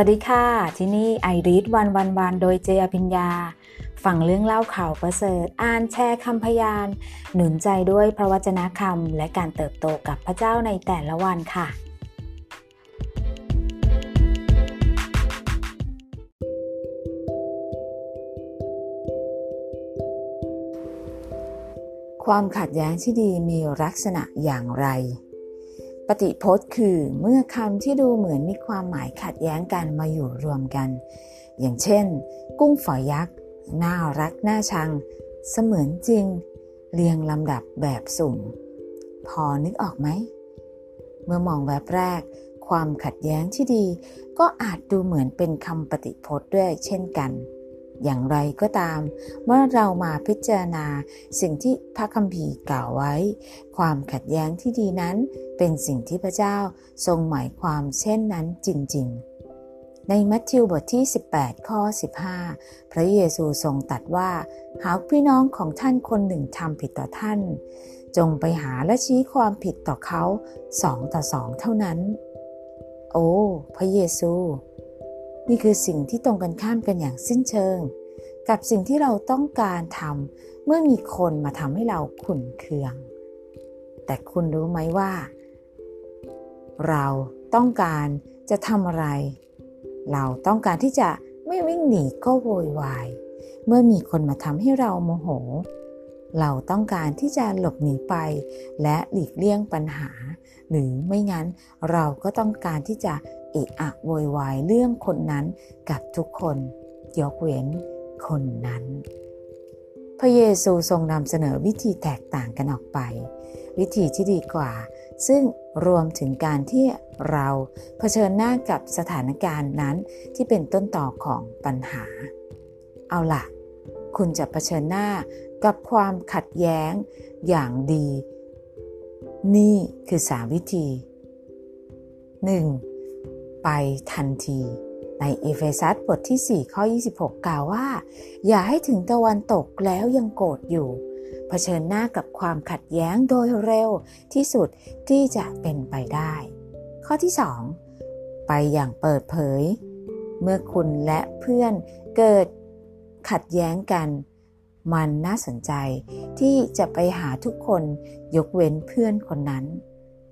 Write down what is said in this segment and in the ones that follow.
วัสดีค่ะ ที่นี่ไอริสวันวันวันโดยเจอภิญญาฟังเรื่องเล่าข่าวประเสริฐ อ่านแชร์คำพยาน หนุนใจด้วยพระวจนะคำและการเติบโตกับพระเจ้าในแต่ละวันค่ะ ความขัดแย้งที่ดีมีลักษณะอย่างไร ปฏิพจน์คือเมื่อคำที่ดูเหมือนมีความหมายขัดแย้งกันมาอยู่รวมกัน อย่างเช่น กุ้งฝอยยักษ์น่ารักน่าชัง เสมือนจริง เรียงลำดับแบบสุ่ม พอนึกออกไหม เมื่อมองแวบแรก ความขัดแย้งที่ดี ก็อาจดูเหมือนเป็นคำปฏิพจน์ด้วยเช่นกัน อย่างไรก็ตาม เมื่อเรามาพิจารณาสิ่งที่พระคัมภีร์กล่าวไว้ ความขัดแย้งที่ดีนั้นเป็นสิ่งที่พระเจ้าทรงหมายความเช่นนั้นจริง ๆในมัทธิวบทที่ 18 ข้อ 15 พระเยซูทรงตรัสว่า หากพี่น้องของท่านคนหนึ่งทำผิดต่อท่าน จงไปหาและชี้ความผิดต่อเขาสองต่อสองเท่านั้น โอ้ พระเยซู นี่คือสิ่งที่ตรงกันข้ามกันอย่างสิ้นเชิง กับสิ่งที่เราต้องการทำเมื่อมีคนมาทำให้เราขุ่นเคือง แต่คุณรู้ไหมว่า เราต้องการจะทำอะไร เราต้องการที่จะไม่วิ่งหนีก็โวยวาย เมื่อมีคนมาทำให้เราโมโห เราต้องการที่จะหลบหนีไป และหลีกเลี่ยงปัญหา หรือไม่งั้นเราก็ต้องการที่จะเอะอะโวยวายเรื่องคนนั้นกับทุกคนยกเว้นคนนั้น พระเยซูทรงนำเสนอวิธีแตกต่างกันออกไป วิธีที่ดีกว่า ซึ่งรวมถึงการที่เราเผชิญหน้ากับสถานการณ์นั้นที่เป็นต้นต่อของปัญหา เอาล่ะ คุณจะเผชิญหน้ากับความขัดแย้งอย่างดี นี่คือสามวิธี 1. ไปทันที ในเอเฟซัสบทที่ 4 ข้อ 26 กล่าวว่า อย่าให้ถึงตะวันตกแล้วยังโกรธอยู่เผชิญหน้ากับความขัดแย้งโดยเร็วที่สุดที่จะเป็นไปได้ ข้อที่ 2 ไปอย่างเปิดเผย เมื่อคุณและเพื่อนเกิด ขัดแย้งกัน มันน่าสนใจที่จะไปหาทุกคนยกเว้นเพื่อนคนนั้น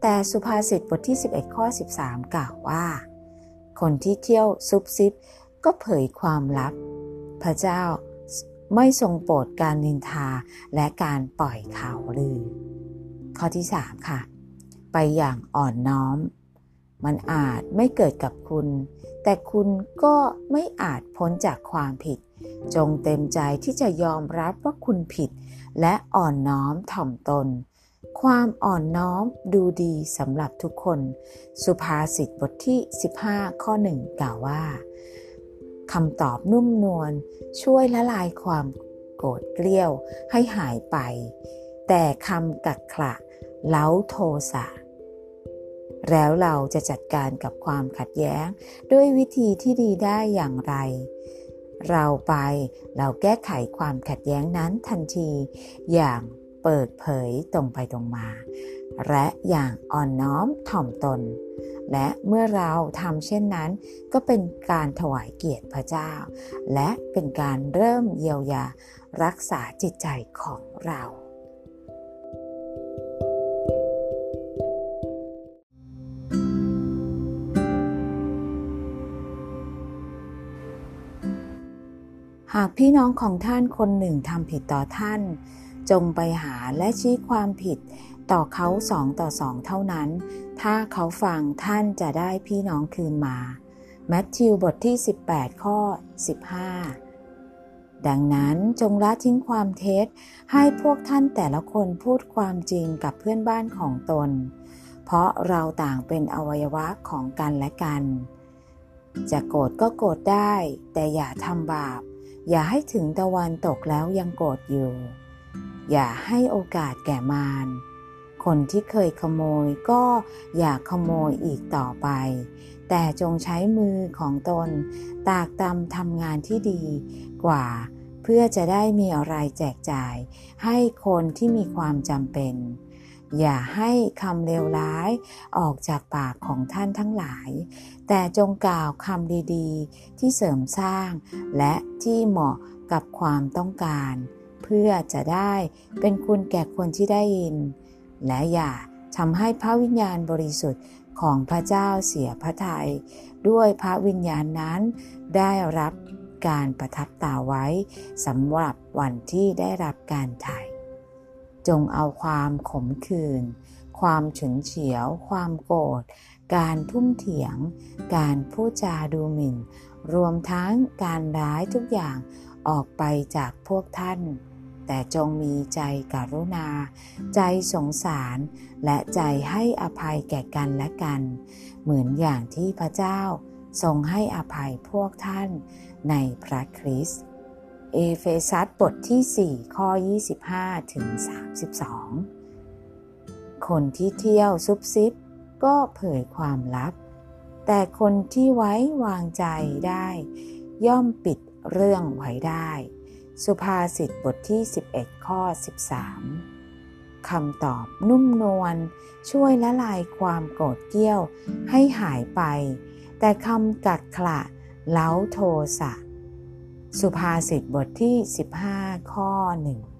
แต่สุภาษิตบทที่ 11 ข้อ 13 กล่าวว่า คนที่เที่ยวซุบซิบก็เผยความลับ พระเจ้าไม่ทรงโปรดการนินทาและการปล่อยข่าวลือ ข้อที่ 3 ค่ะ ไปอย่างอ่อนน้อม มันอาจไม่เกิดกับคุณ แต่คุณก็ไม่อาจพ้นจากความผิด จงเต็มใจที่จะยอมรับว่าคุณผิด และอ่อนน้อมถ่อมตน ความอ่อนน้อมดูดีสำหรับทุกคน สุภาษิตบทที่ 15 ข้อหนึ่งกล่าวว่าคำตอบนุ่มนวลช่วยละลายความโกรธเกลี้ยวให้หายไป แต่คำกักขระเล้าโทสะแล้วเราจะจัดการกับความขัดแย้ง ด้วยวิธีที่ดีได้อย่างไร เราไปเราแก้ไขความขัดแย้งนั้นทันที อย่างเปิดเผยตรงไปตรงมา และอย่างอ่อนน้อมถ่อมตน และเมื่อเราทำเช่นนั้น ก็เป็นการถวายเกียรติพระเจ้า และเป็นการเริ่มเยียวยารักษาจิตใจของเรา หากพี่น้องของท่านคนหนึ่งทำผิดต่อท่าน จงไปหาและชี้ความผิดต่อเขาสองต่อสองเท่านั้น ถ้าเขาฟังท่านจะได้พี่น้องคืนมาแมทธิวบทที่ 18 ข้อ 15 ดังนั้นจงละทิ้งความเท็จ ให้พวกท่านแต่ละคนพูดความจริงกับเพื่อนบ้านของตน เพราะเราต่างเป็นอวัยวะของกันและกัน จะโกรธก็โกรธได้ แต่อย่าทำบาป อย่าให้ถึงตะวันตกแล้วยังโกรธอยู่ อย่าให้โอกาสแก่มารคนที่เคยขโมยก็อย่าขโมยอีกต่อไป แต่จงใช้มือของตน ตากตำทำงานที่ดีกว่า เพื่อจะได้มีอะไรแจกจ่าย ให้คนที่มีความจำเป็น อย่าให้คำเลวร้ายออกจากปากของท่านทั้งหลาย แต่จงกล่าวคำดีๆ ที่เสริมสร้าง และที่เหมาะกับความต้องการ เพื่อจะได้เป็นคุณแก่คนที่ได้ยิน และอย่าทำให้พระวิญญาณบริสุทธิ์ของพระเจ้าเสียพระทยัยด้วยพระวิญญาณนั้นได้รับการประทับตาไว้สำหรับวันที่ได้รับการไถ่ จงเอาความขมขื่นความฉุนเฉียว ความโกรธ การทุ่มเถียง การพูดจาดูหมิ่น รวมทั้งการร้ายทุกอย่างออกไปจากพวกท่าน แต่จงมีใจกรุณา ใจสงสาร และใจให้อภัยแก่กันและกัน เหมือนอย่างที่พระเจ้าทรงให้อภัยพวกท่านในพระคริสต์ เอเฟซัสบทที่ 4 ข้อ 25 ถึง 32 คนที่เที่ยวซุบซิบก็เผยความลับ แต่คนที่ไว้วางใจได้ ย่อมปิดเรื่องไว้ได้ สุภาษิตบทที่ 11 ข้อ 13 คำตอบนุ่มนวลช่วยละลายความโกรธเกี้ยวให้หายไป แต่คำกัดขละเล้าโทสะ สุภาษิตบทที่ 15 ข้อ 1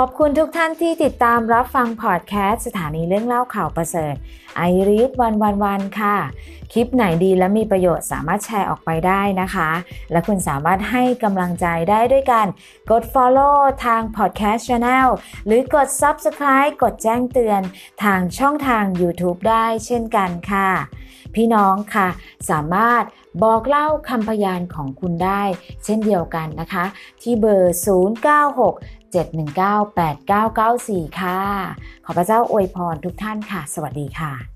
ขอบคุณทุกท่านที่ติดตามรับฟังพอดแคสต์สถานีเรื่องเล่าข่าวประเสริฐไอริสวันวันวันค่ะ คลิปไหนดีและมีประโยชน์สามารถแชร์ออกไปได้นะคะ และคุณสามารถให้กำลังใจได้ด้วยการกด follow ทาง podcast channel หรือกด subscribe กดแจ้งเตือนทางช่องทาง YouTube ได้เช่นกันค่ะ พี่น้องค่ะ สามารถ บอกเล่าคำพยานของคุณได้ เช่นเดียวกันนะคะ ที่เบอร์ 096 719-8994 ค่ะ ขอพระเจ้าอวยพรทุกท่านค่ะ สวัสดีค่ะ